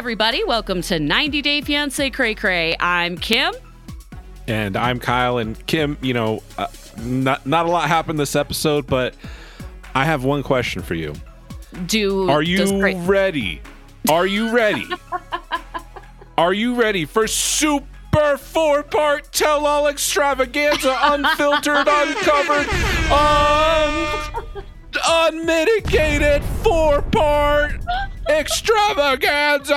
everybody. Welcome to 90 Day Fiance Cray Cray. I'm Kim. And I'm Kyle. And Kim, you know, uh, not, not a lot happened this episode, but I have one question for you. Do Are you Cray- ready? Are you ready? Are you ready for super four part tell all extravaganza, unfiltered, uncovered, un- unmitigated four part extravaganza?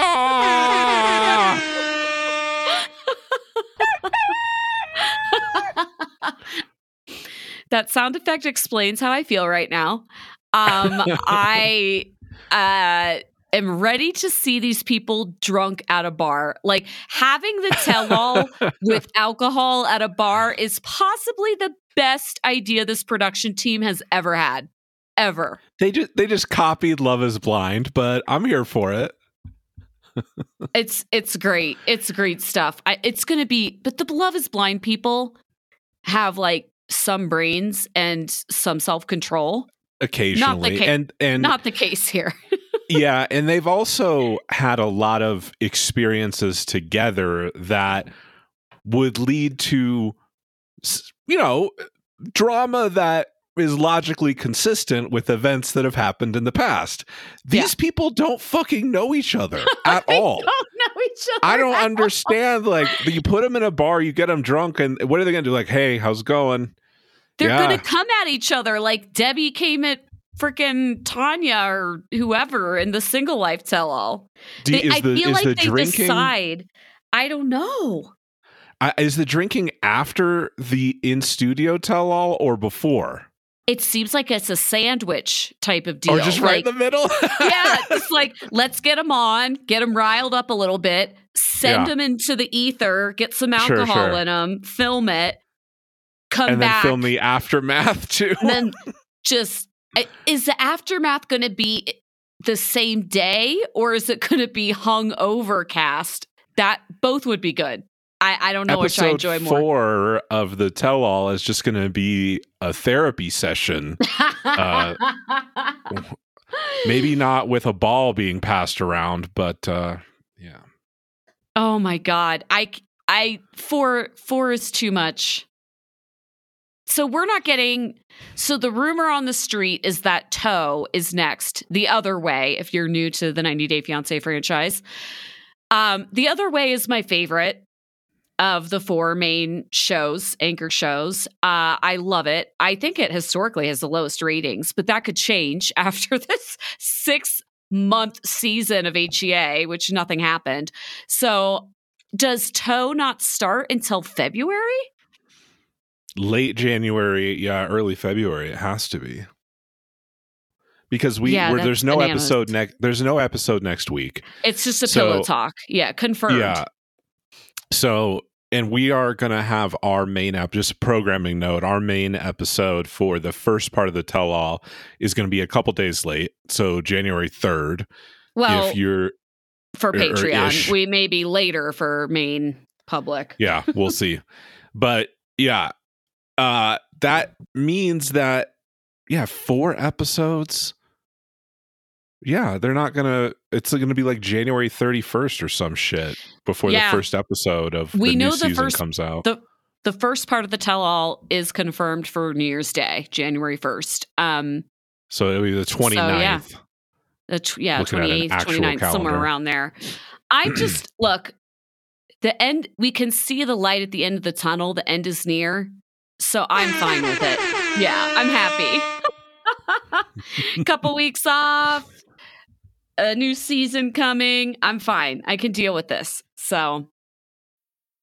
that sound effect explains how I feel right now. Um, I uh, am ready to see these people drunk at a bar. Like having the tell all with alcohol at a bar is possibly the best idea this production team has ever had. Ever. They just they just copied Love is Blind, but I'm here for it. It's it's great. It's great stuff. I, it's gonna be, but the Love is Blind people have like some brains and some self control. Occasionally. ca- and and Not the case here. yeah, and they've also had a lot of experiences together that would lead to you know, drama that is logically consistent with events that have happened in the past. These people don't fucking know each other at all. Don't know each other. I don't at all. understand. Like, you put them in a bar, you get them drunk, and what are they going to do? Like, hey, how's it going? They're Yeah. gonna come at each other like Debbie came at freaking Tanya or whoever in the single life tell all. Is I the, feel like the they drinking decide. I don't know. I- is the drinking after the in studio tell all or before? It seems like it's a sandwich type of deal. Or just right like, in the middle? yeah, it's like let's get them on, get them riled up a little bit, send Yeah. them into the ether, get some alcohol sure. in them, film it, come and then back, film the aftermath too. and then just is the aftermath going to be the same day or is it going to be hung overcast? That both would be good. I, I don't know which I Episode enjoy more. four of the tell all is just going to be a therapy session. uh, Maybe not with a ball being passed around, but uh, yeah. oh my god, I I four four is too much. So we're not getting. So the rumor on the street is that Toe is next. The other way, if you're new to the 90 Day Fiance franchise, um, the other way is my favorite of the four main shows, anchor shows. Uh, I love it. I think it historically has the lowest ratings, but that could change after this six month season of HEA, which nothing happened. So does Toe not start until February? Late January, yeah, early February. It has to be because we Yeah, we're, there's no bananas. episode next. There's no episode next week. It's just a So- pillow talk. Yeah, confirmed. Yeah. So, and we are going to have our main app, just a programming note, our main episode for the first part of the tell all is going to be a couple days late. So, January 3rd. Well, if you're, for or- or Patreon, we may be later for main public. yeah, we'll see. But yeah, uh, that means that, yeah, four episodes. Yeah, they're not gonna. It's gonna be like January thirty first or some shit before Yeah. the first episode of We the new know the season first- comes out. the The first part of the tell all is confirmed for New Year's Day, January 1st. Um, So it'll be the 29th. yeah. the tw- yeah, Looking at an 28th, actual 29th, somewhere around there. I just look, the end, we can see the light at the end of the tunnel. The end is near. So I'm fine with it. Yeah, I'm happy. Couple weeks off, a new season coming. I'm fine. I can deal with this. So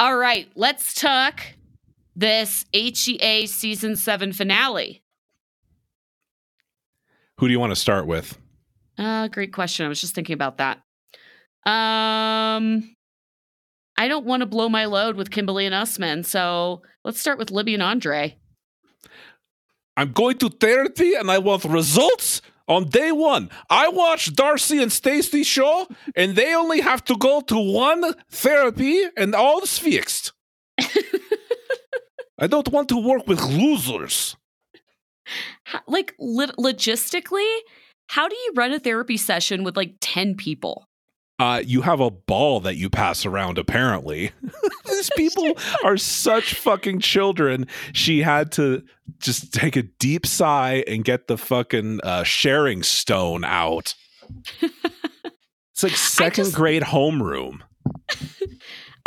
All right, let's talk this HEA season seven finale. Who do you want to start with? Uh, great question. I was just thinking about that. Um, I don't want to blow my load with Kimberly and Usman, so let's start with Libby and Andrei. I'm going to therapy and I want results on day one. I watched Darcey and Stacey show, and they only have to go to one therapy and all is fixed. I don't want to work with losers. Like lit logistically, how do you run a therapy session with like 10 people? Uh, you have a ball that you pass around, apparently. These people are such fucking children. She had to just take a deep sigh and get the fucking uh, sharing stone out. It's like second just- grade homeroom.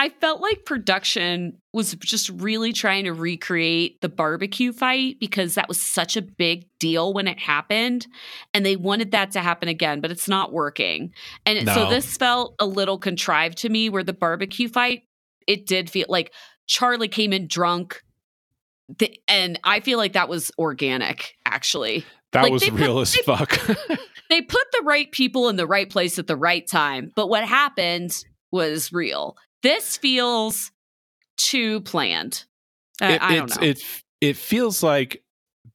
I felt like production was just really trying to recreate the barbecue fight because that was such a big deal when it happened. And they wanted that to happen again, but it's not working. And it- so this felt a little contrived to me where the barbecue fight, it did feel like Charlie came in drunk. th- And I feel like that was organic, actually. That Like, was they put- real as they- fuck. They put the right people in the right place at the right time. But what happened was real. This feels too planned. Uh, it, I don't know. It it feels like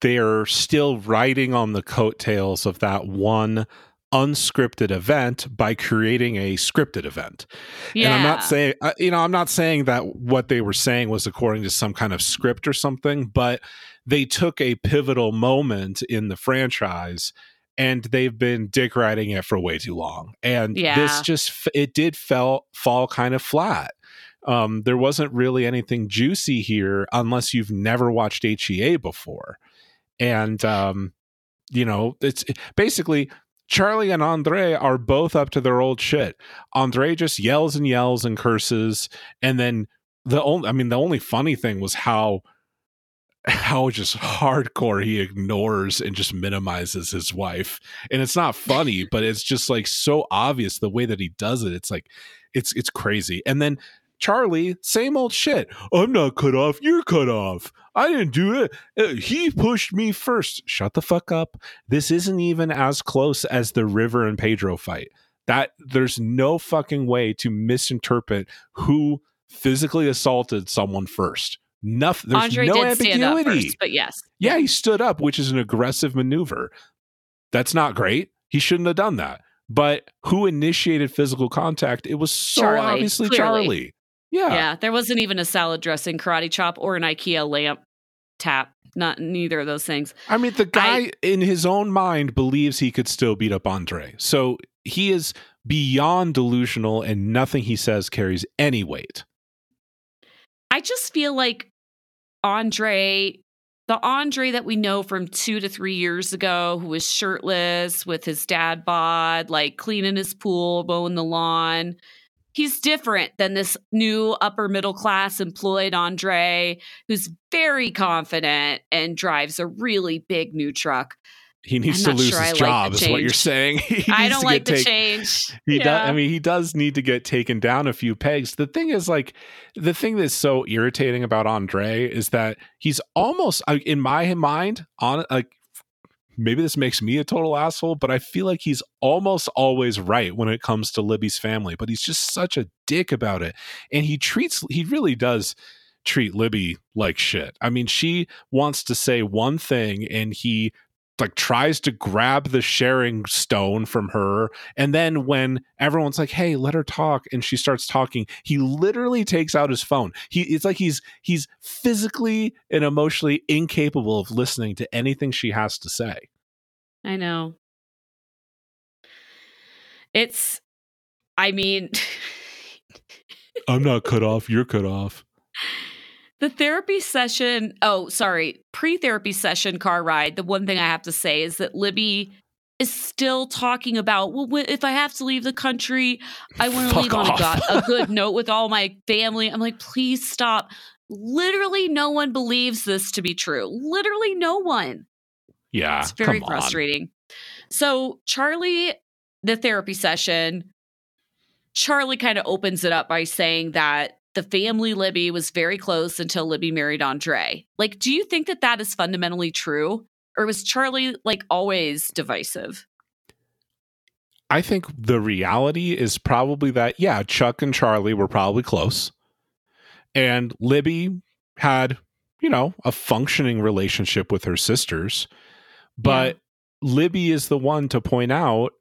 they're still riding on the coattails of that one unscripted event by creating a scripted event. And I'm not saying uh, you know I'm not saying that what they were saying was according to some kind of script or something, but they took a pivotal moment in the franchise and they've been dick riding it for way too long. And Yeah. this just it did fell fall kind of flat. Um, there wasn't really anything juicy here unless you've never watched HEA before. And um, you know, it's basically Charlie and Andrei are both up to their old shit. Andrei just yells and yells and curses, and then the only I mean the only funny thing was how how just hardcore he ignores and just minimizes his wife. And it's not funny, but it's just like so obvious the way that he does it. It's like it's it's crazy. And then Charlie, same old shit. I'm not cut off. You're cut off. I didn't do it. Uh, He pushed me first. Shut the fuck up. This isn't even as close as the River and Pedro fight. That there's no fucking way to misinterpret who physically assaulted someone first. Nothing. There's Andrei no did stand up ambiguity. first, but yes. Yeah, he stood up, which is an aggressive maneuver. That's not great. He shouldn't have done that. But who initiated physical contact? It was so Charlie, obviously clearly. Charlie. Yeah. Yeah. There wasn't even a salad dressing, karate chop, or an IKEA lamp tap. Not neither of those things. I mean, the guy in his own mind believes he could still beat up Andrei. So he is beyond delusional, and nothing he says carries any weight. I just feel like Andrei, the Andrei that we know from two to three years ago, who was shirtless with his dad bod, like cleaning his pool, mowing the lawn. He's different than this new upper middle class employed Andrei, who's very confident and drives a really big new truck. He needs to lose sure his like job, the is what you're saying. I don't like the take- change. He Yeah. does. I mean, he does need to get taken down a few pegs. The thing is, like, the thing that's so irritating about Andrei is that he's almost, in my mind, on like, maybe this makes me a total asshole, but I feel like he's almost always right when it comes to Libby's family. But he's just such a dick about it, and he treats, he really does treat Libby like shit. I mean, she wants to say one thing, and he like tries to grab the sharing stone from her and then when everyone's like hey let her talk and she starts talking he literally takes out his phone. He it's like he's he's physically and emotionally incapable of listening to anything she has to say. I know. It's, I mean, i'm not cut off you're cut off the therapy session. Oh, sorry. Pre therapy session car ride. The one thing I have to say is that Libby is still talking about, well, if I have to leave the country, I want to leave on a, a good note with all my family. I'm like, please stop. Literally, no one believes this to be true. Literally, no one. Yeah. It's very frustrating. So, Charlie, the therapy session, Charlie kind of opens it up by saying that the family Libby was very close until Libby married Andrei. Like, do you think that that is fundamentally true? Or was Charlie like always divisive? I think the reality is probably that, yeah, Chuck and Charlie were probably close. And Libby had, you know, a functioning relationship with her sisters. But Libby is the one to point out,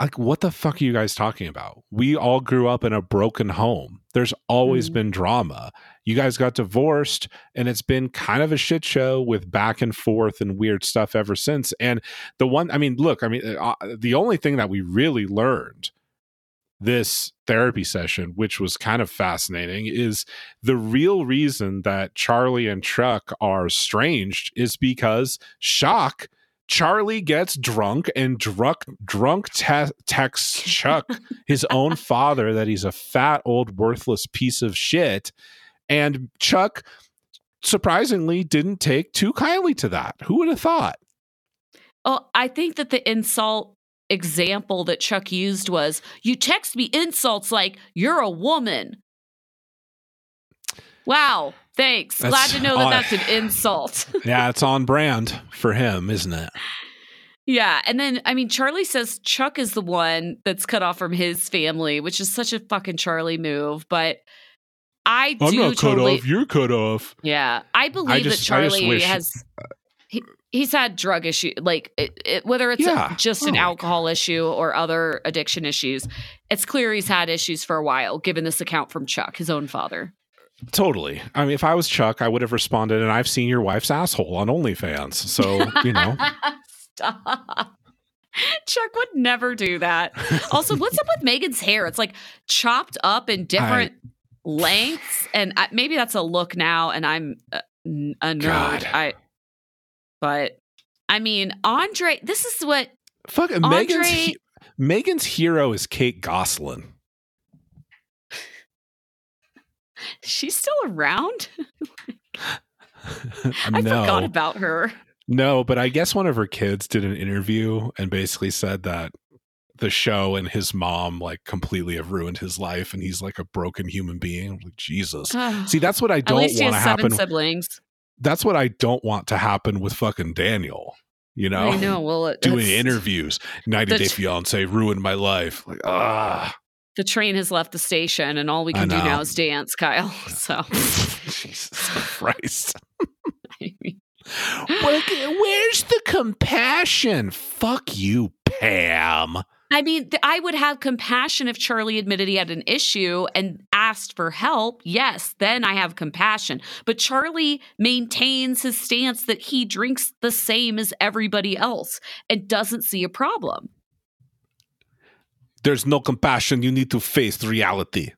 like, what the fuck are you guys talking about? We all grew up in a broken home. There's always Mm. been drama. You guys got divorced, and it's been kind of a shit show with back and forth and weird stuff ever since. And the one, I mean, look, I mean, uh, the only thing that we really learned this therapy session, which was kind of fascinating, is the real reason that Charlie and Chuck are estranged is because shock. Charlie gets drunk and drunk drunk te- texts Chuck, his own father, that he's a fat old worthless piece of shit, and Chuck surprisingly didn't take too kindly to that. Who would have thought? Oh, I think that the insult example that Chuck used was you text me insults like you're a woman. Wow. Thanks. That's Glad to know that odd. that's an insult. yeah, it's on brand for him, isn't it? Yeah. And then, I mean, Charlie says Chuck is the one that's cut off from his family, which is such a fucking Charlie move. But I do totally. You're cut off. Yeah. I believe just- that Charlie has. He, he's had drug issue, like it, it, whether it's a- Yeah. just an Oh. alcohol issue or other addiction issues. It's clear he's had issues for a while, given this account from Chuck, his own father. Totally. I mean, if I was Chuck, I would have responded, and I've seen your wife's asshole on OnlyFans. So, you know. Stop. Chuck would never do that. Also, what's up with Megan's hair? It's like chopped up in different lengths, and I, maybe that's a look now. And I'm a, a nerd. God. I, but I mean, Andrei. This is what Fucking Andrei- Megan's, he- Megan's hero is Kate Gosselin. She's still around. I no, forgot about her. no, but I guess one of her kids did an interview and basically said that the show and his mom like completely have ruined his life, and he's like a broken human being. Like Jesus. See, that's what I don't want to seven happen. siblings. That's what I don't want to happen with fucking Daniel. You know, I know. Well, it, doing interviews. 90 Day Fiance ruined my life. Like, ah, the train has left the station, and all we can do now is dance, Kyle. So. Jesus Christ. I mean, Where- where's the compassion? Fuck you, Pam. I mean, I would have compassion if Charlie admitted he had an issue and asked for help. Yes, then I have compassion. But Charlie maintains his stance that he drinks the same as everybody else and doesn't see a problem. There's no compassion. You need to face reality.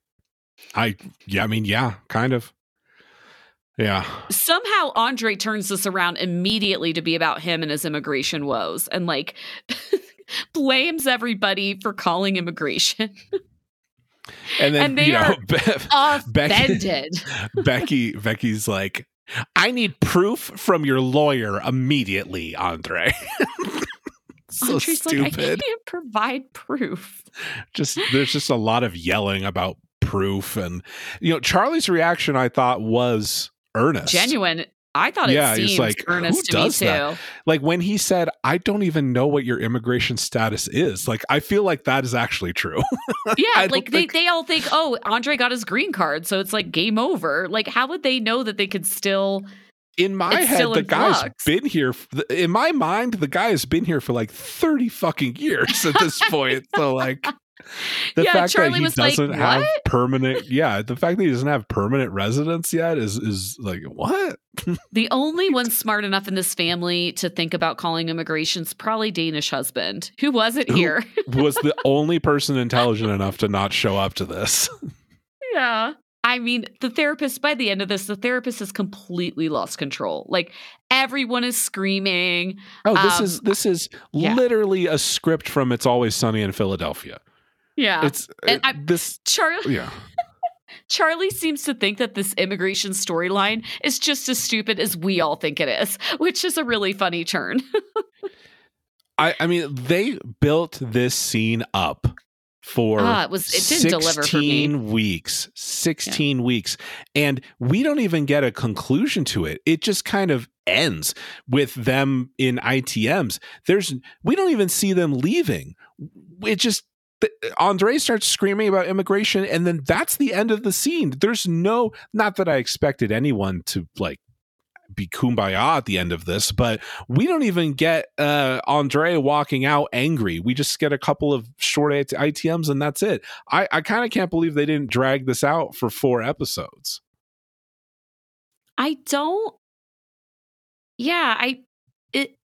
I, yeah, I mean, yeah, kind of. Yeah. Somehow Andrei turns this around immediately to be about him and his immigration woes and like blames everybody for calling immigration And then, And they you know, Be- Becky, offended. Becky, Becky's like, I need proof from your lawyer immediately, Andrei. so Andrei's like, I can't provide proof. just there's just a lot of yelling about proof and you know charlie's reaction i thought was earnest Genuine. I thought Yeah, it he's seemed like, earnest to me does too. that? like when he said i don't even know what your immigration status is like i feel like that is actually true Yeah, like they, think- they all think, oh, Andrei got his green card, so it's like game over. Like, how would they know that they could still? In my It's head the guy's flux. been here in my mind the guy has been here for like 30 fucking years at this point so like the Yeah, fact Charlie that he was like, doesn't have "What?" permanent yeah the fact that he doesn't have permanent residence yet is is like what The only one smart enough in this family to think about calling immigration's probably Danish husband. Who wasn't Who- here? was the only person intelligent enough to not show up to this yeah. I mean, the therapist, by the end of this, the therapist has completely lost control. Like everyone is screaming. Oh, this Um, is this is yeah. literally a script from It's Always Sunny in Philadelphia. Yeah. It's And it- I- this Charlie yeah. Charlie seems to think that this immigration storyline is just as stupid as we all think it is, which is a really funny turn. I I mean they built this scene up for Ah, it was- it didn't deliver for me. 16 weeks 16 weeks. And we don't even get a conclusion to it. It just kind of ends with them in ITMs there's we don't even see them leaving. It just Andrei starts screaming about immigration and then that's the end of the scene. There's no not that I expected anyone to like be kumbaya at the end of this, but we don't even get uh Andrei walking out angry. We just get a couple of short ITMs and that's it. I, I kind of can't believe they didn't drag this out for four episodes. I don't Yeah, I it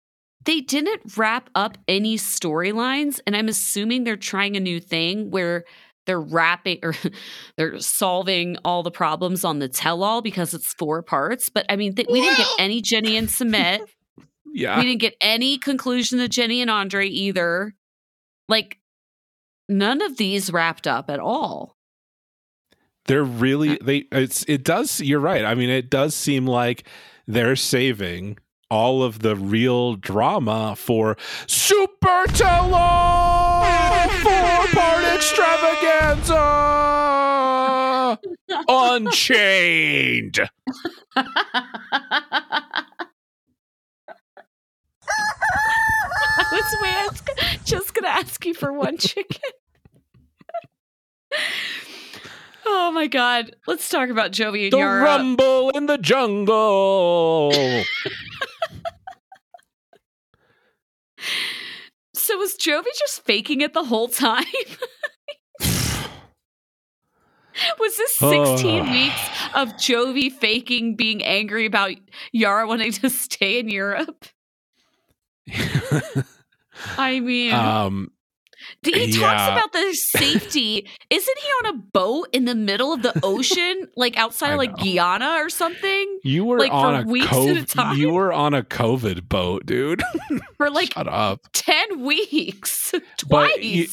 they didn't wrap up any storylines and I'm assuming they're trying a new thing where they're wrapping or they're solving all the problems on the tell all because it's four parts, but I mean th- we didn't get any Jenny and Sumit. Yeah. we didn't get any conclusion to Jenny and Andrei either. Like none of these wrapped up at all. They're really uh they it's it does you're right. I mean it does seem like they're saving all of the real drama for Super Tello four part extravaganza Unchained. I was just gonna ask you for one chicken. oh my god. Let's talk about Jovi and The Yara. rumble in the jungle. so was Jovi just faking it the whole time? was this 16 Oh. weeks of Jovi faking being angry about Yara wanting to stay in Europe? I mean, um he talks yeah. about the safety. Isn't he on a boat in the middle of the ocean, like outside of like. Guyana or something, You were Like, for on a weeks at a COVID, time? you were on a COVID boat, dude. for like Shut up. 10 weeks? Twice. you-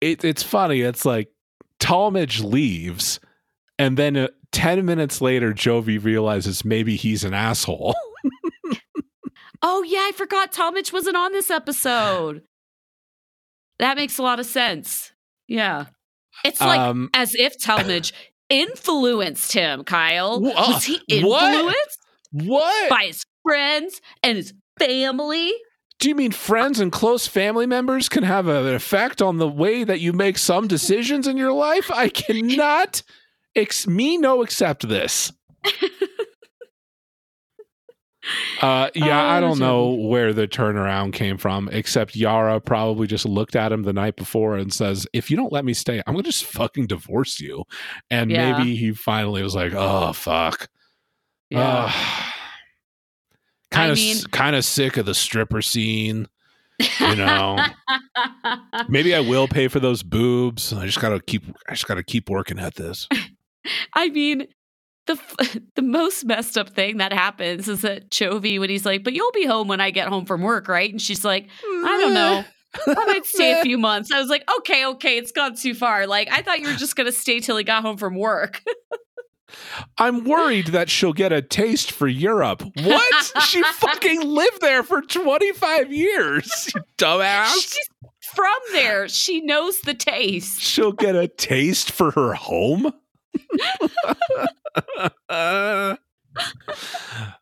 It, it's funny. It's like Talmadge leaves, and then uh, ten minutes later, Jovi realizes maybe he's an asshole. oh, yeah, I forgot Talmadge wasn't on this episode. That makes a lot of sense. Yeah. It's like um, as if Talmadge influenced him, Kyle. Was he what? influenced what by his friends and his family? do you mean? Friends and close family members can have an effect on the way that you make some decisions in your life. I cannot. Ex- me no accept this. Uh, yeah, Oh, I don't know where the turnaround came from, except Yara probably just looked at him the night before and says, If you don't let me stay, I'm going to just fucking divorce you. And Yeah. maybe he finally was like, Oh, fuck. Yeah. kind of mean- kind of sick of the stripper scene. you know. Maybe I will pay for those boobs. I just got to keep I just got to keep working at this. I mean, the f- the most messed up thing that happens is that Jovi, when he's like, "But you'll be home when I get home from work, right?" And she's like, "I don't know, I might stay a few months." I was like, "Okay, okay, it's gone too far." Like, I thought you were just gonna stay till he got home from work. I'm worried that she'll get a taste for Europe. What? she fucking lived there for 25 years, you dumbass. she's from there. She knows the taste. She'll get a taste for her home?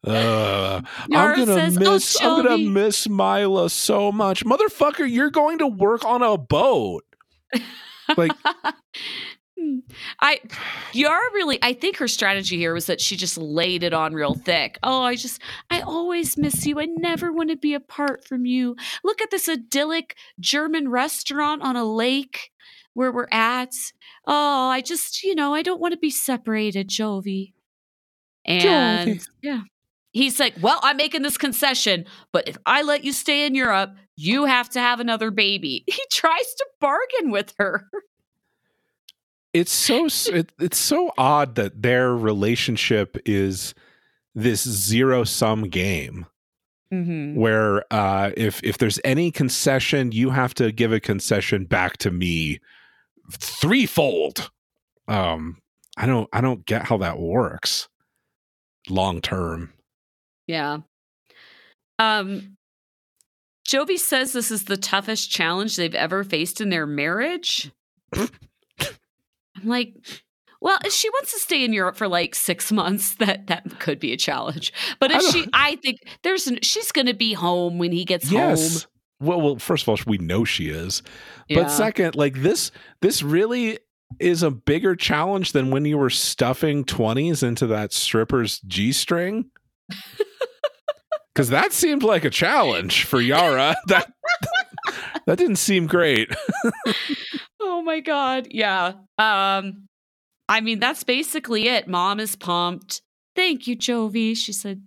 Uh, I'm gonna says, "Oh, miss I'm gonna miss Mylah so much. Motherfucker, you're going to work on a boat. Like I Yara really I think her strategy here was that she just laid it on real thick. Oh, I just I always miss you. I never want to be apart from you. Look at this idyllic German restaurant on a lake where we're at. Oh, I just, you know, I don't want to be separated, Jovi. And Jovi. yeah. He's like, "Well, I'm making this concession, but if I let you stay in Europe, you have to have another baby." He tries to bargain with her. it's so it, it's so odd that their relationship is this zero sum game hmm where uh if if there's any concession you have to give a concession back to me threefold um i don't i don't get how that works long term Yeah. Um Jovi says this is the toughest challenge they've ever faced in their marriage. I'm like, well, if she wants to stay in Europe for like six months, that that could be a challenge. But if don't- she, I think there's, an, she's going to be home when he gets yes home. Well well first of all we know she is Yeah. but second like this this really is a bigger challenge than when you were stuffing 20s into that stripper's g-string because that seemed like a challenge for yara that that didn't seem great Oh my god. Yeah. Um I mean that's basically it. Mom is pumped. Thank you, Jovi. She said,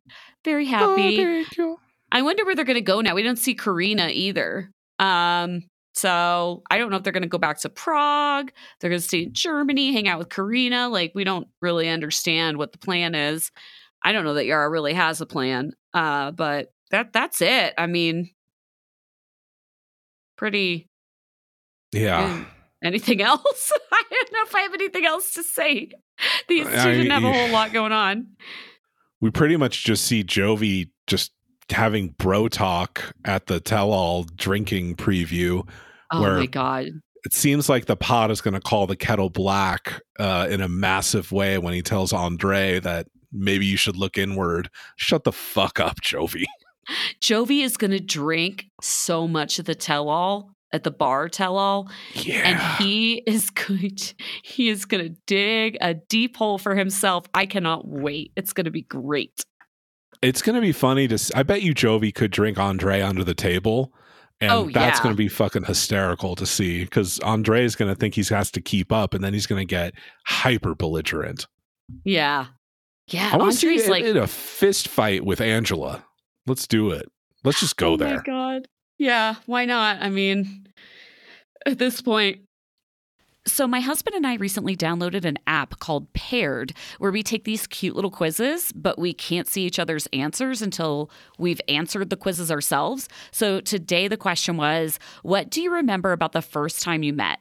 very happy. Oh, thank you. I wonder where they're going to go now. We don't see Karina either. Um, so I don't know if they're going to go back to Prague. They're going to stay in Germany, hang out with Karina. Like we don't really understand what the plan is. I don't know that Yara really has a plan. Uh, but that that's it. I mean, pretty. yeah Anything else? I don't know if I have anything else to say. These two I- didn't have a whole lot going on. we pretty much just see jovi just having bro talk at the tell-all drinking preview Oh my god. it seems like the pot is going to call the kettle black uh, in a massive way when he tells Andrei that maybe you should look inward. Shut the fuck up, Jovi. Jovi is going to drink so much of the tell all at the bar tell all Yeah. and he is going to, he is going to dig a deep hole for himself. I cannot wait. It's going to be great. It's going to be funny to. I bet you Jovi could drink Andrei under the table. And Oh, that's yeah. going to be fucking hysterical to see because Andrei is going to think he has to keep up and then he's going to get hyper belligerent. Yeah. Yeah, I want to see like in a fist fight with Angela. Let's do it. Let's just go oh there. my god. Yeah, why not? I mean, at this point. So, my husband and I recently downloaded an app called Paired, where we take these cute little quizzes, but we can't see each other's answers until we've answered the quizzes ourselves. So, today the question was What do you remember about the first time you met?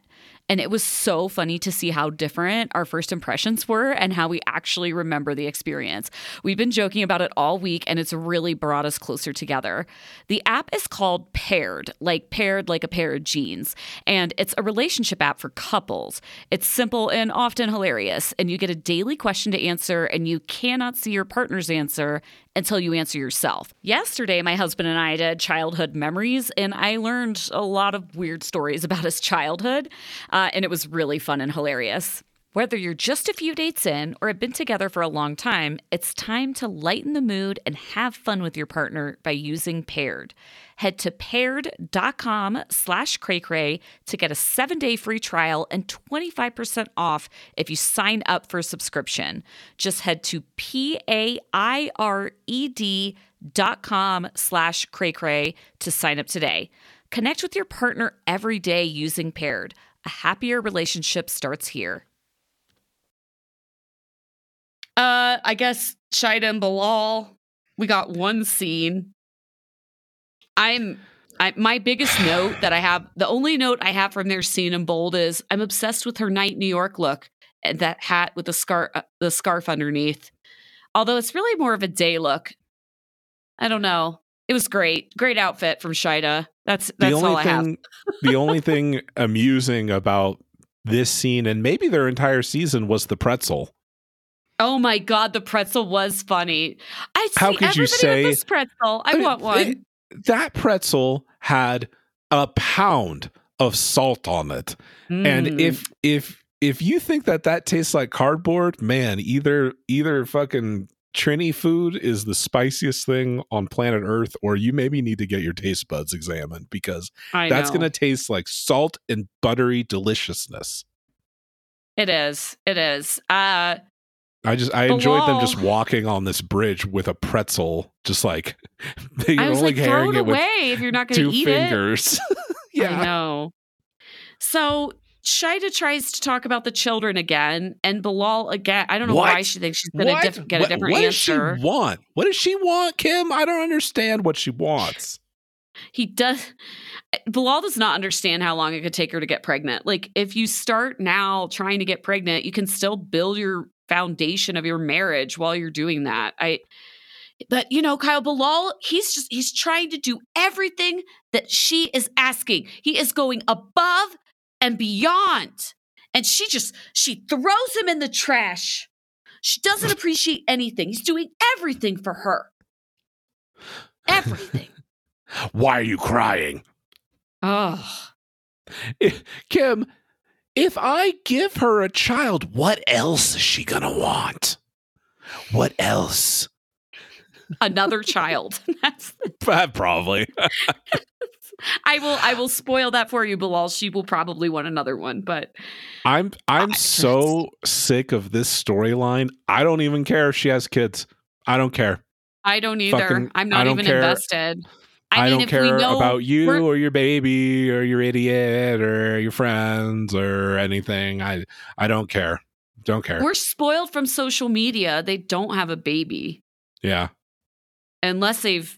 And it was so funny to see how different our first impressions were and how we actually remember the experience. We've been joking about it all week and it's really brought us closer together. The app is called Paired, like paired like a pair of jeans, and it's a relationship app for couples. It's simple and often hilarious, and you get a daily question to answer, and you cannot see your partner's answer until you answer yourself. Yesterday, my husband and I did childhood memories, and I learned a lot of weird stories about his childhood, uh, and it was really fun and hilarious. Whether you're just a few dates in or have been together for a long time, it's time to lighten the mood and have fun with your partner by using Paired. Head to paired.com slash cray to get a seven day free trial and 25% off if you sign up for a subscription. Just head to P A I R E D dot com slash cray to sign up today. Connect with your partner every day using Paired. A happier relationship starts here. Uh, I guess Shaeeda and Bilal. We got one scene. I'm I, my biggest note that I have, the only note I have from their scene in bold is I'm obsessed with her night New York look and that hat with the scarf, uh, the scarf underneath. Although it's really more of a day look. I don't know. It was great, great outfit from Shaeeda. That's that's all I have. the only thing amusing about this scene and maybe their entire season was the pretzel. Oh my god, the pretzel was funny. I see How could you everybody say- with this pretzel. I I want one. it- that pretzel had a pound of salt on it. And Mm. if if if you think that that tastes like cardboard, man, either either fucking Trini food is the spiciest thing on planet Earth, or you maybe need to get your taste buds examined because I that's going to taste like salt and buttery deliciousness. It is. It is. Uh I just I enjoyed them just walking on this bridge with a pretzel, just like they I was only like, throw carrying it it with away if you're not going to eat fingers. it. I know. So Shaeeda tries to talk about the children again, and Bilal again. I don't know why she thinks she's going to diff- get a What- different what answer. does she want? What does she want, Kim? I don't understand what she wants. he does. Bilal does not understand how long it could take her to get pregnant. Like, if you start now trying to get pregnant, you can still build your foundation of your marriage while you're doing that. I. But you know, Kyle Bilal, he's just he's trying to do everything that she is asking. He is going above and beyond. And she just she throws him in the trash. She doesn't appreciate anything. He's doing everything for her. Everything. Why are you crying? Oh. Kim, if I give her a child, what else is she gonna want? What else? Another child. That's Probably. I will I will spoil that for you, Bilal. She will probably want another one, but I'm I'm I- so sick of this storyline. I don't even care if she has kids. I don't care. I don't either. Fucking- I'm not even care. invested. I, I, mean, don't care about you we're- or your baby or your idiot or your friends or anything. I I don't care. Don't care. we're spoiled from social media. They don't have a baby yeah. unless they've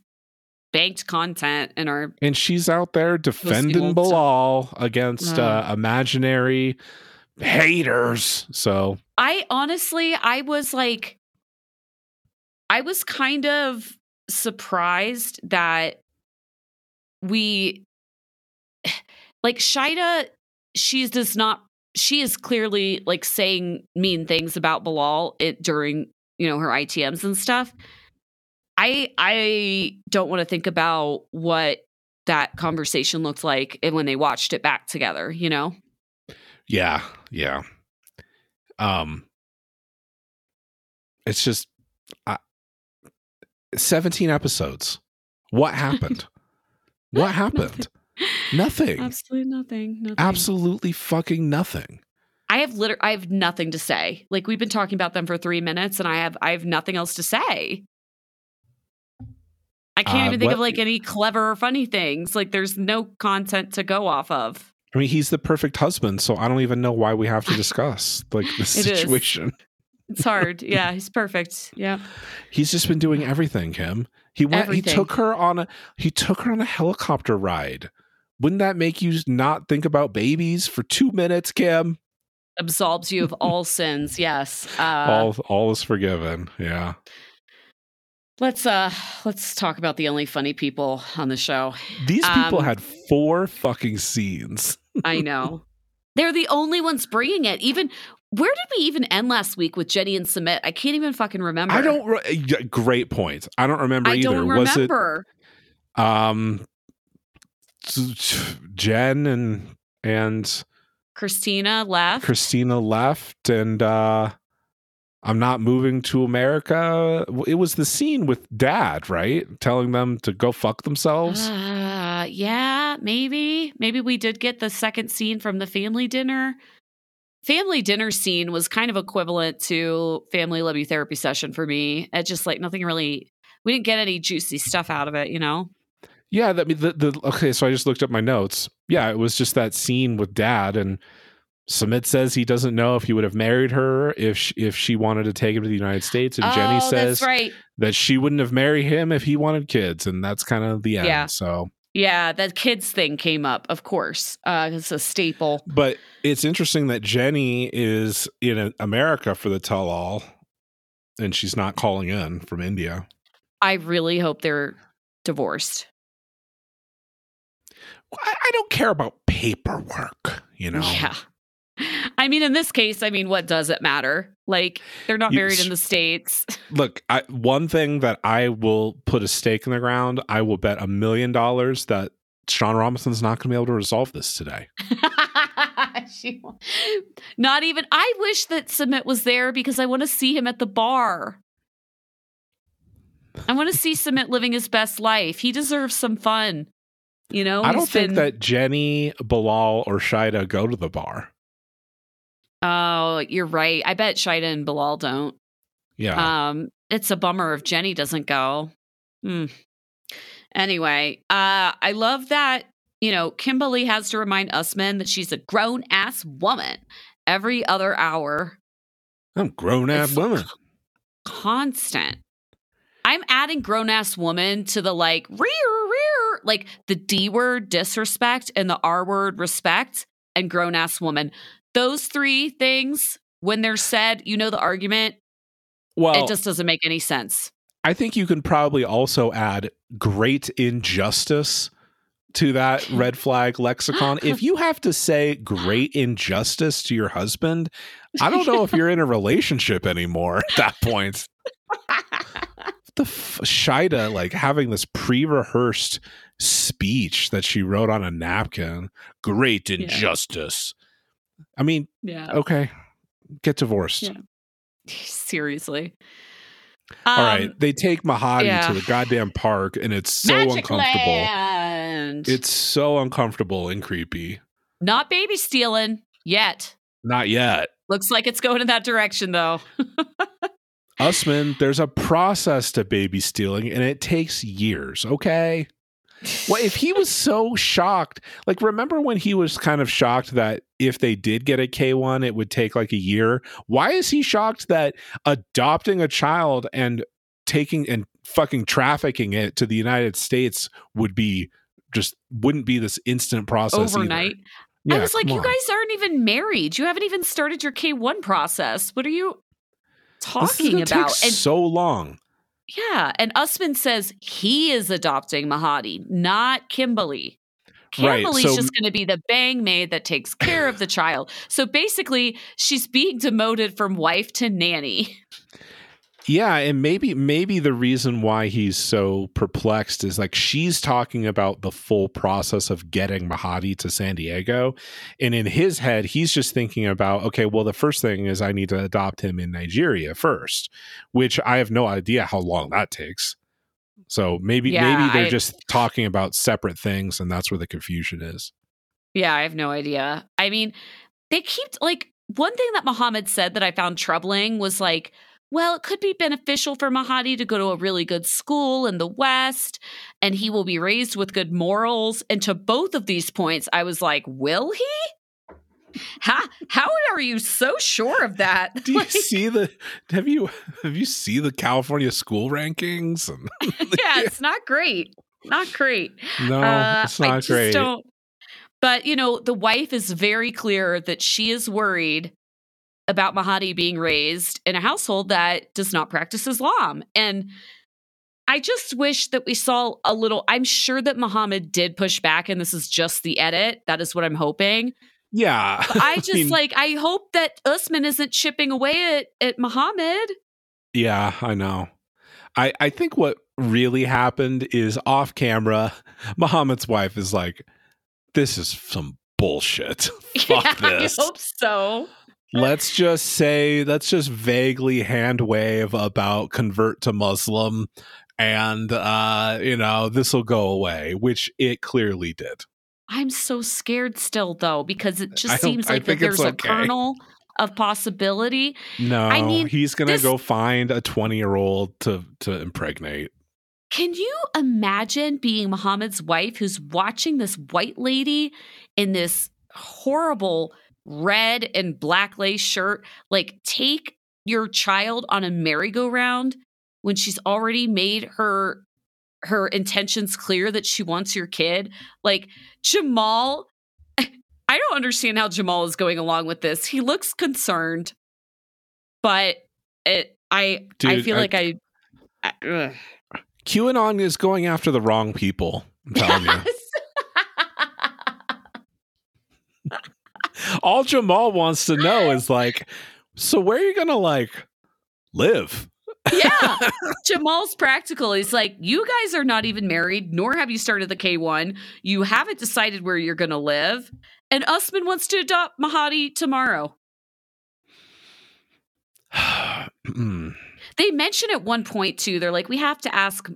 banked content and are And she's out there defending stuff. Bilal against uh, Oh. imaginary haters. So I honestly, I was like, I was kind of surprised that we, like, Shaeeda, she does not, she is clearly like saying mean things about Bilal it during, you know, her ITMs and stuff. I, I don't want to think about what that conversation looked like and when they watched it back together, you know? yeah, yeah. Um, it's just uh, seventeen episodes. What happened? What happened? Nothing. Absolutely nothing. Nothing. Absolutely fucking nothing. I have liter- I have nothing to say. Like we've been talking about them for three minutes, and I have I have nothing else to say. I can't Uh, even think of like any clever or funny things. Like there's no content to go off of. I mean, he's the perfect husband, so I don't even know why we have to discuss like the is. situation. It's hard. yeah, he's perfect. Yeah. He's just been doing everything, Kim. He went. Everything. He took her on a. He took her on a helicopter ride. Wouldn't that make you not think about babies for two minutes, Kim? Absolves you of all sins. Yes. Uh, all all is forgiven. Yeah. let's uh let's talk about the only funny people on the show. These people Um, had four fucking scenes. I know. They're the only ones bringing it. Even where did we even end last week with Jenny and Sumit? I can't even fucking remember. I don't. Re- great point. I don't remember I either. don't Was it um Jen and and Christina left. Christina left and uh I'm not moving to America. It was the scene with dad, right? Telling them to go fuck themselves. Uh, yeah, maybe. Maybe we did get the second scene from the family dinner. Family dinner scene was kind of equivalent to family love you therapy session for me. It just like nothing really. We didn't get any juicy stuff out of it, you know. Yeah, that the, the okay, so I just looked up my notes. Yeah, it was just that scene with dad and Sumit says he doesn't know if he would have married her if she, if she wanted to take him to the United States and Jenny oh, says right. that she wouldn't have married him if he wanted kids and that's kind of the end. Yeah. So Yeah, that kids thing came up, of course. Uh, it's a staple. But it's interesting that Jenny is in America for the tell all and she's not calling in from India. I really hope they're divorced. I, I don't care about paperwork, you know. Yeah. I mean, in this case, I mean, what does it matter? Like, they're not You- married in the States. Look, I, one thing that I will put a stake in the ground, I will bet a million dollars that Shaun Robinson's not going to be able to resolve this today. she, not even. I wish that Sumit was there because I want to see him at the bar. I want to see Sumit living his best life. He deserves some fun. You know, I don't he's think been- that Jenny, Bilal, or Shaeeda go to the bar. Oh, you're right. I bet Shaeeda and Bilal don't. Yeah. Um, it's a bummer if Jenny doesn't go. Hmm. Anyway, uh, I love that you know, Kimberly has to remind us men that she's a grown ass woman every other hour. I'm grown ass woman. Constant. I'm adding grown ass woman to the like rear rear like the D word disrespect and the R word respect and grown ass woman. Those three things when they're said, you know the argument, Well, it just doesn't make any sense. I think you can probably also add great injustice to that red flag lexicon. if you have to say great injustice to your husband, I don't know if you're in a relationship anymore at that point. the f- Shaeeda like having this pre-rehearsed speech that she wrote on a napkin. Great injustice. I mean, Yeah. okay, get divorced. Yeah. Seriously. All Um, right, they take Mahadi yeah. to the goddamn park, and it's so Magic uncomfortable. Land. It's so uncomfortable and creepy. not baby stealing yet. Not yet. Looks like it's going in that direction though. Usman, there's a process to baby stealing, and it takes years, okay? Well, if he was so shocked, like remember when he was kind of shocked that if they did get a K1, it would take like a year? Why is he shocked that adopting a child and taking and fucking trafficking it to the United States would be just wouldn't be this instant process? Overnight. Yeah, I was like, you on. guys aren't even married. You haven't even started your K1 process. What are you talking about? And so long. Yeah, and Usman says he is adopting Mahadi, not Kimberly. Right, Kimberly's so- just going to be the bang maid that takes care of the child. So basically, she's being demoted from wife to nanny. Yeah, and maybe maybe the reason why he's so perplexed is like she's talking about the full process of getting Mahadi to San Diego, and in his head he's just thinking about okay, well the first thing is I need to adopt him in Nigeria first, which I have no idea how long that takes. So maybe Yeah, maybe they're I- just talking about separate things, and that's where the confusion is. Yeah, I have no idea. I mean, they keep like one thing that Muhammad said that I found troubling was like, well, it could be beneficial for Mahadi to go to a really good school in the West and he will be raised with good morals. And to both of these points, I was like, will he? How, how are you so sure of that? Do you Like, see the have you have you see the California school rankings? And yeah, it's not great. Not great. no, Uh, it's I not just great. Don't, but you know, the wife is very clear that she is worried about Mahadi being raised in a household that does not practice Islam, and I just wish that we saw a little. I'm sure that Muhammad did push back, and this is just the edit. That is what I'm hoping. Yeah. I just mean, like I hope that Usman isn't chipping away at at Muhammad. Yeah, I know. I I think what really happened is off camera, Muhammad's wife is like, "This is some bullshit. Fuck yeah, this. I hope so. Let's just say, let's just vaguely hand wave about convert to Muslim, and uh, you know this will go away, which it clearly did. I'm so scared still, though, because it just seems like that there's a kernel of possibility. No, I mean, he's gonna this- go find a twenty year old to to impregnate. Can you imagine being Muhammad's wife who's watching this white lady in this horrible red and black lace shirt, like take your child on a merry-go-round when she's already made her her intentions clear that she wants your kid? Like Jamal I don't understand how Jamal is going along with this. He looks concerned, but it I I feel I- like I, I ugh. QAnon is going after the wrong people. I'm telling you. all Jamal wants to know is like, so where are you gonna like live? yeah. Jamal's practical. He's like, you guys are not even married, nor have you started the K1. You haven't decided where you're going to live. And Usman wants to adopt Mahadi tomorrow. They mention at one point, too, they're like, we have to ask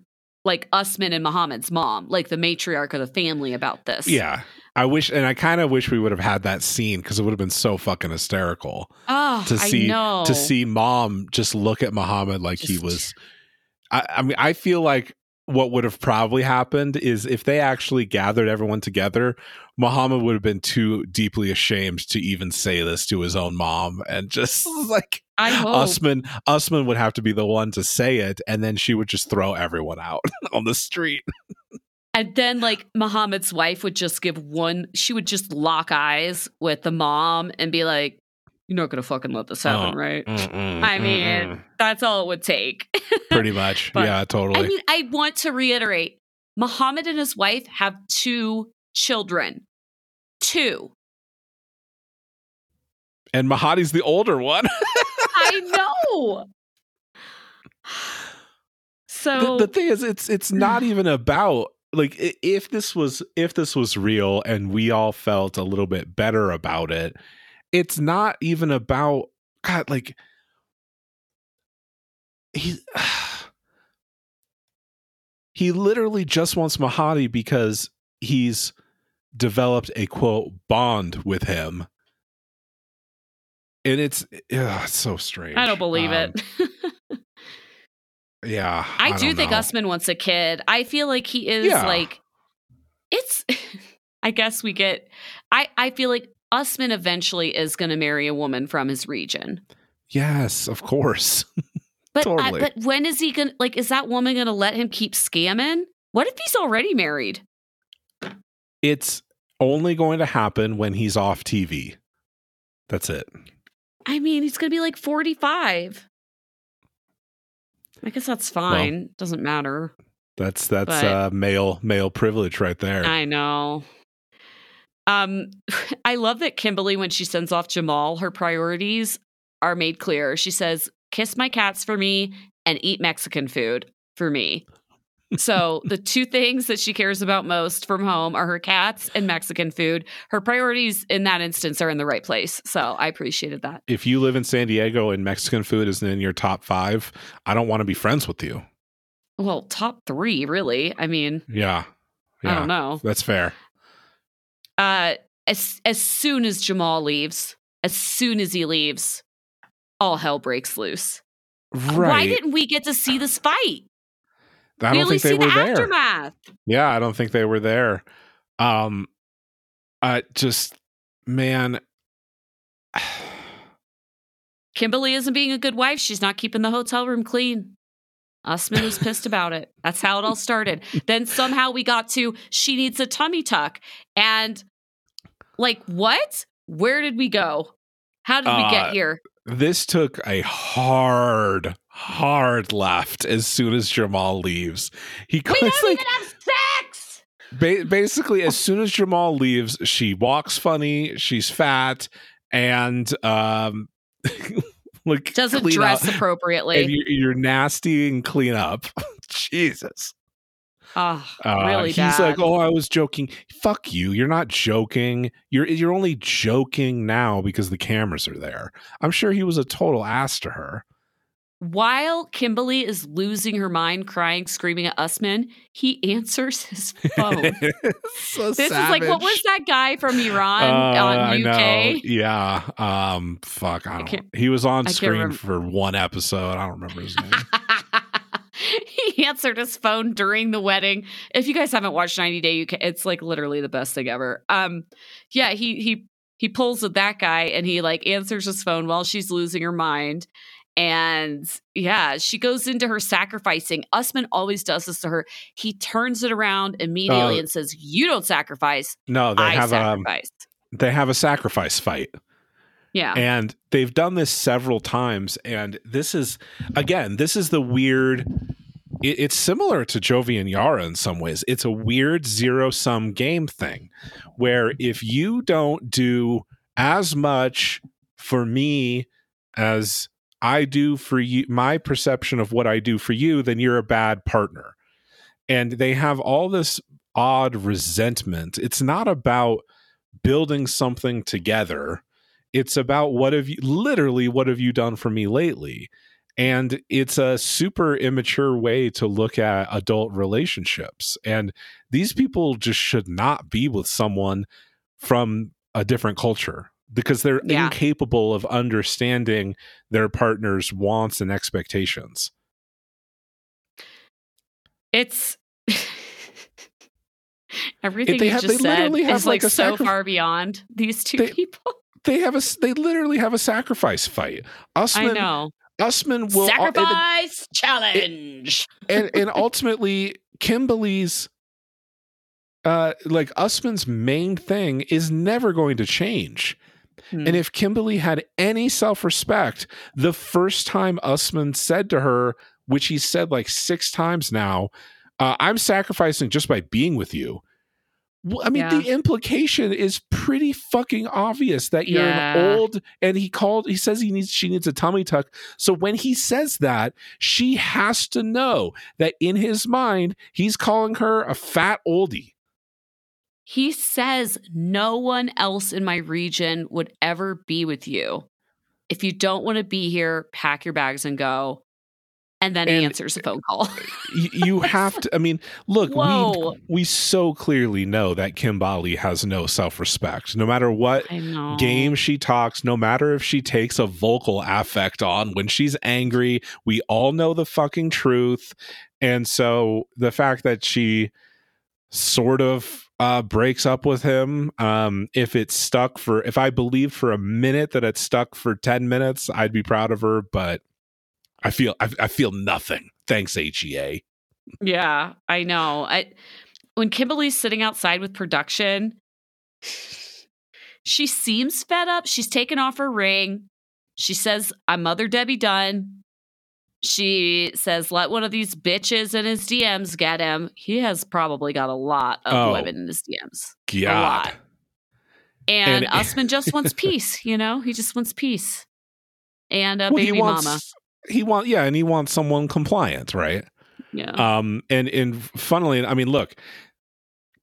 like Usman and Muhammad's mom, like the matriarch of the family, about this. yeah, I wish, and I kind of wish we would have had that scene because it would have been so fucking hysterical Oh, to see I know. to see mom just look at Muhammad like he was. I, I mean, I feel like what would have probably happened is if they actually gathered everyone together, Muhammad would have been too deeply ashamed to even say this to his own mom, and just oh, like I hope. Usman, Usman would have to be the one to say it, and then she would just throw everyone out on the street. And then, like, Muhammad's wife would just give one, she would just lock eyes with the mom and be like, You're not going to fucking let this happen, Oh, right? Mm-mm, I mean, mm-mm. that's all it would take. pretty much, But- yeah, totally. I mean, I want to reiterate Muhammad and his wife have two children. Two. and Mahadi's the older one. I know. So, the, the thing is it's it's not even about like if this was if this was real and we all felt a little bit better about it it's not even about god like he he literally just wants mahadi because he's developed a quote bond with him and it's, ugh, it's so strange I don't believe Um, it. Yeah I, do don't think know. Usman wants a kid. I feel like he is Yeah. like it's I guess we get I I feel like Usman eventually is going to marry a woman from his region. yes of course But I- but when is he going to like is that woman going to let him keep scamming? What if he's already married? it's only going to happen when he's off TV. That's it. I mean, he's going to be like 45. I guess that's fine. Doesn't matter. That's that's But- uh, male male privilege right there. I know. Um, I love that Kimberly, when she sends off Jamal, her priorities are made clear. She says, "Kiss my cats for me and eat Mexican food for me." So the two things that she cares about most from home are her cats and Mexican food. Her priorities in that instance are in the right place. So I appreciated that. if you live in San Diego and Mexican food isn't in your top five, I don't want to be friends with you. Well, top three, really. I mean, Yeah, yeah, I don't know. That's fair. uh as as soon as Jamal leaves, as soon as he leaves, all hell breaks loose. Right. Why didn't we get to see this fight? I we don't think they were the there. aftermath. Yeah, I don't think they were there. Um, I just man. Kimberly isn't being a good wife. She's not keeping the hotel room clean. Usman was pissed about it. That's how it all started. Then somehow we got to she needs a tummy tuck. And like, what? Where did we go? How did we Uh, get here? this took a hard, hard left as soon as Jamal leaves. He We don't like even have sex. ba- basically as soon as Jamal leaves, she walks funny, she's fat, and um, like Doesn't dress up. appropriately. and you're, you're nasty and clean up. Jesus. oh, Uh, really he's bad. like, "Oh, I was joking." Fuck you. You're not joking. You're you're only joking now because the cameras are there. I'm sure he was a total ass to her. While Kimberly is losing her mind, crying, screaming at Usman, he answers his phone. so this is like what was that guy from Iran Uh, on I know. UK? Yeah. Um. Fuck. I don't. can't- he was on I screen for one episode. I don't remember his name. he answered his phone during the wedding. If you guys haven't watched 90 Day UK, it's like literally the best thing ever. Um, yeah, he he he pulls with that guy and he like answers his phone while she's losing her mind. And yeah, she goes into her sacrificing. Usman always does this to her. He turns it around immediately Uh, and says, "You don't sacrifice. No, they I have um. sacrifice." They have a sacrifice fight. yeah, And they've done this several times. And this is, again, this is the weird. It, it's similar to Jovi and Yara in some ways. It's a weird zero sum game thing where if you don't do as much for me as I do for you, my perception of what I do for you, then you're a bad partner. And they have all this odd resentment. It's not about building something together it's about what have you literally what have you done for me lately and it's a super immature way to look at adult relationships and these people just should not be with someone from a different culture because they're Yeah. incapable of understanding their partner's wants and expectations it's Everything they you have- just they said literally have, is like, like, so sacri- far beyond these two They- people. They have a they literally have a sacrifice fight. Usman I know. Usman will Sacrifice challenge. and, and ultimately Kimberly's uh like Usman's main thing is never going to change. Hmm. And if Kimberly had any self-respect, the first time Usman said to her, which he said like six times now, uh, I'm sacrificing just by being with you. Well, I mean, Yeah. the implication is pretty fucking obvious that you're Yeah. an old. And he called. He says he needs. She needs a tummy tuck. So when he says that, she has to know that in his mind, he's calling her a fat oldie. He says no one else in my region would ever be with you. If you don't want to be here, pack your bags and go. And then he answers the phone call. Eh, you, you have to. I mean, look, Whoa. we we so clearly know that Kimberly has no self respect. No matter what game she talks, no matter if she takes a vocal affect on when she's angry, we all know the fucking truth. And so the fact that she sort of uh breaks up with him um if it stuck for if i believed for a minute that it stuck for 10 minutes i'd be proud of her but i feel i, I feel nothing thanks hea Yeah, I know. I when Kimberly's sitting outside with production, she seems fed up. She's taken off her ring. She says, I'm Mother Debbie Dunn. She says, let one of these bitches in his DMs get him. He has probably got a lot of Oh. women in his DMs. god lot. And, And- Usman just wants peace, you know? He just wants peace. And a Well, baby he wants mama. he want yeah and he wants someone compliant right Yeah. Um, and and funnily, I mean, look,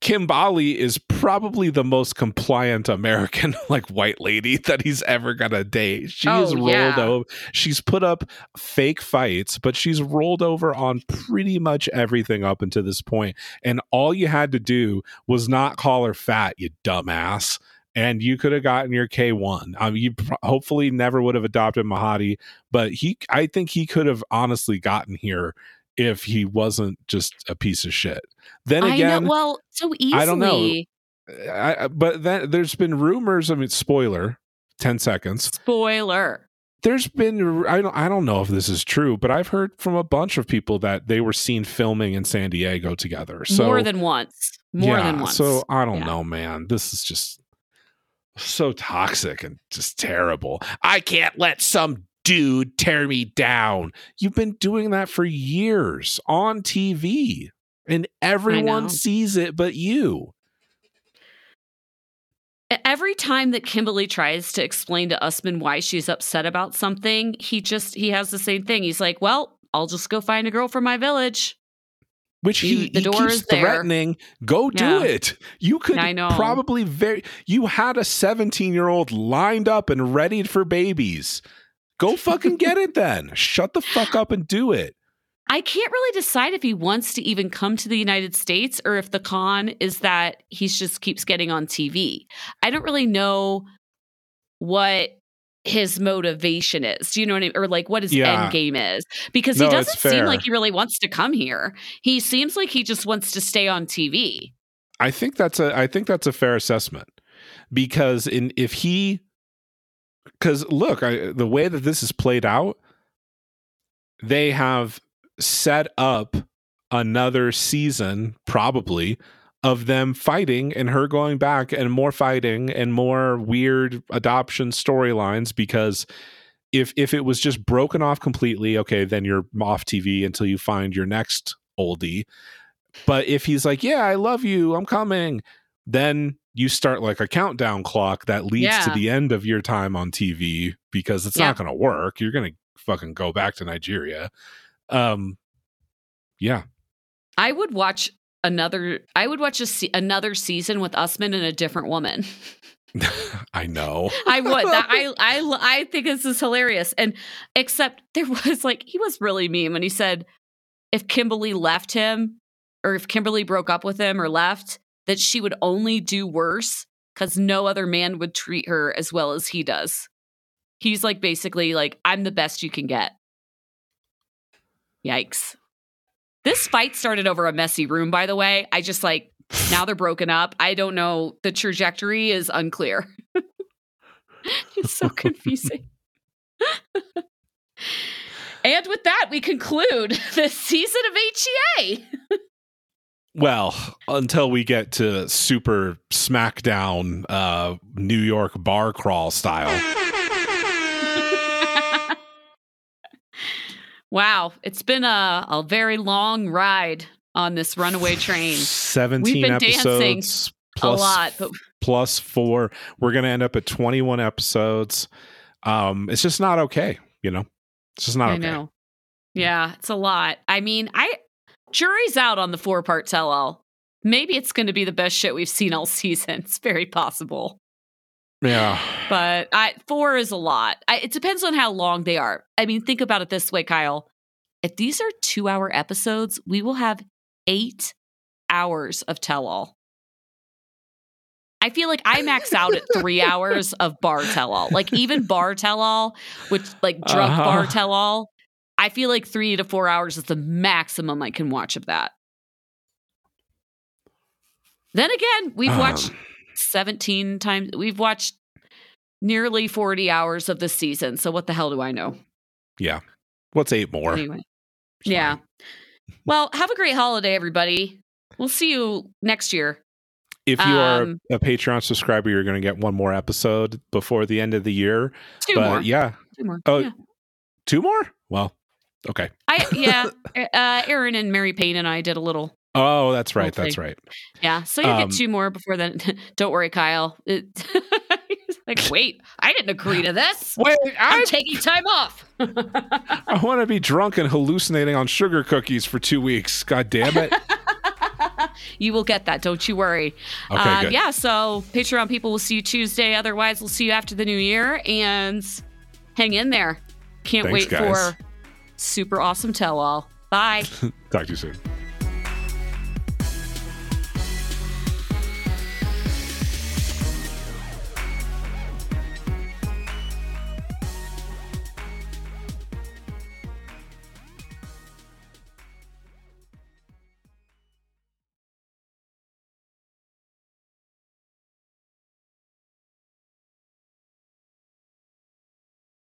Kimberly is probably the most compliant American like white lady that he's ever gonna date. She's Oh, rolled yeah. over. She's put up fake fights, but she's rolled over on pretty much everything up until this point. And all you had to do was not call her fat, you dumbass. And you could have gotten your K one. Um, you hopefully never would have adopted Mahadi, but he, I think he could have honestly gotten here if he wasn't just a piece of shit. Then I again, know. Well, so easily. I don't know. I, but then there's been rumors. I mean, spoiler, ten seconds. Spoiler. There's been I don't I don't know if this is true, but I've heard from a bunch of people that they were seen filming in San Diego together. So more than once. More than once. So I don't Yeah. know, man. This is just so toxic and just terrible. I can't let some dude tear me down. You've been doing that for years on TV, and everyone sees it but you. Every time that Kimberly tries to explain to Usman why she's upset about something, he just he has the same thing. He's like, "Well, I'll just go find a girl from my village." Which he, You- the he door keeps is there. threatening. Go do Yeah. it. You could I know. probably very. You had a seventeen-year-old lined up and ready for babies. Go fucking get it then. Shut the fuck up and do it. I can't really decide if he wants to even come to the United States or if the con is that he just keeps getting on TV. I don't really know what his motivation is. Do you know what I mean? Or like what his Yeah. end game is. Because No, he doesn't seem like he really wants to come here. He seems like he just wants to stay on TV. I think that's a I think that's a fair assessment because in if he because look I, the way that this is played out they have set up another season probably of them fighting and her going back and more fighting and more weird adoption storylines because if if it was just broken off completely okay then you're off TV until you find your next oldie but if he's like, "Yeah, I love you. I'm coming," then you start like a countdown clock that leads to the end of your time on TV because it's Yeah. not going to work. You're going to fucking go back to Nigeria. Um yeah. I would watch another I would watch a se- another season with Usman and a different woman. I know. I would. That, I I I think this is hilarious. And except there was like he was really mean when he said if Kimberly left him or if Kimberly broke up with him or left, that she would only do worse because no other man would treat her as well as he does. He's like basically like I'm the best you can get. Yikes. This fight started over a messy room, by the way. I just like now they're broken up. I don't know. The trajectory is unclear. it's so confusing. and with that, we conclude this season of HEA. Well, until we get to super SmackDown, uh, New York bar crawl style. wow, it's been a, a very long ride on this runaway train. 17 been episodes plus, a lot, but plus four. We're going to end up at 21 episodes. Um, it's just not okay, you know? It's just not I okay. know. Yeah, it's a lot. I mean, I jury's out on the four part tell all. Maybe it's going to be the best shit we've seen all season. It's very possible. Yeah. But I, four is a lot. I, it depends on how long they are. I mean, think about it this way, Kyle. If these are two hour episodes, we will have eight hours of tell all. I feel like I max out at three hours of bar tell all. Like even bar tell all, which like drunk Uh-huh. bar tell all, I feel like three to four hours is the maximum I can watch of that. Then again, we've Um, watched 17 times, we've watched nearly 40 hours of this season. So what the hell do I know? Yeah. What's eight more? Anyway. Yeah. Well, have a great holiday, everybody. We'll see you next year. If you are Um, a Patreon subscriber, you're going to get one more episode before the end of the year. Two but more. yeah, Two more. Oh, yeah. two more? Well, okay. I yeah. Uh, Aaron and Mary Payne and I did a little. Oh, that's right. That's right. Yeah. So you Um, get two more before then. Don't worry, Kyle. It, He's like, wait, I didn't agree to this. Wait, I'm taking time off. I want to be drunk and hallucinating on sugar cookies for two weeks. God damn it. you will get that. Don't you worry. Okay, um, yeah. So Patreon people will see you Tuesday. Otherwise, we'll see you after the new year and hang in there. Can't Thanks, wait guys. for super awesome tell all. Bye. Talk to you soon.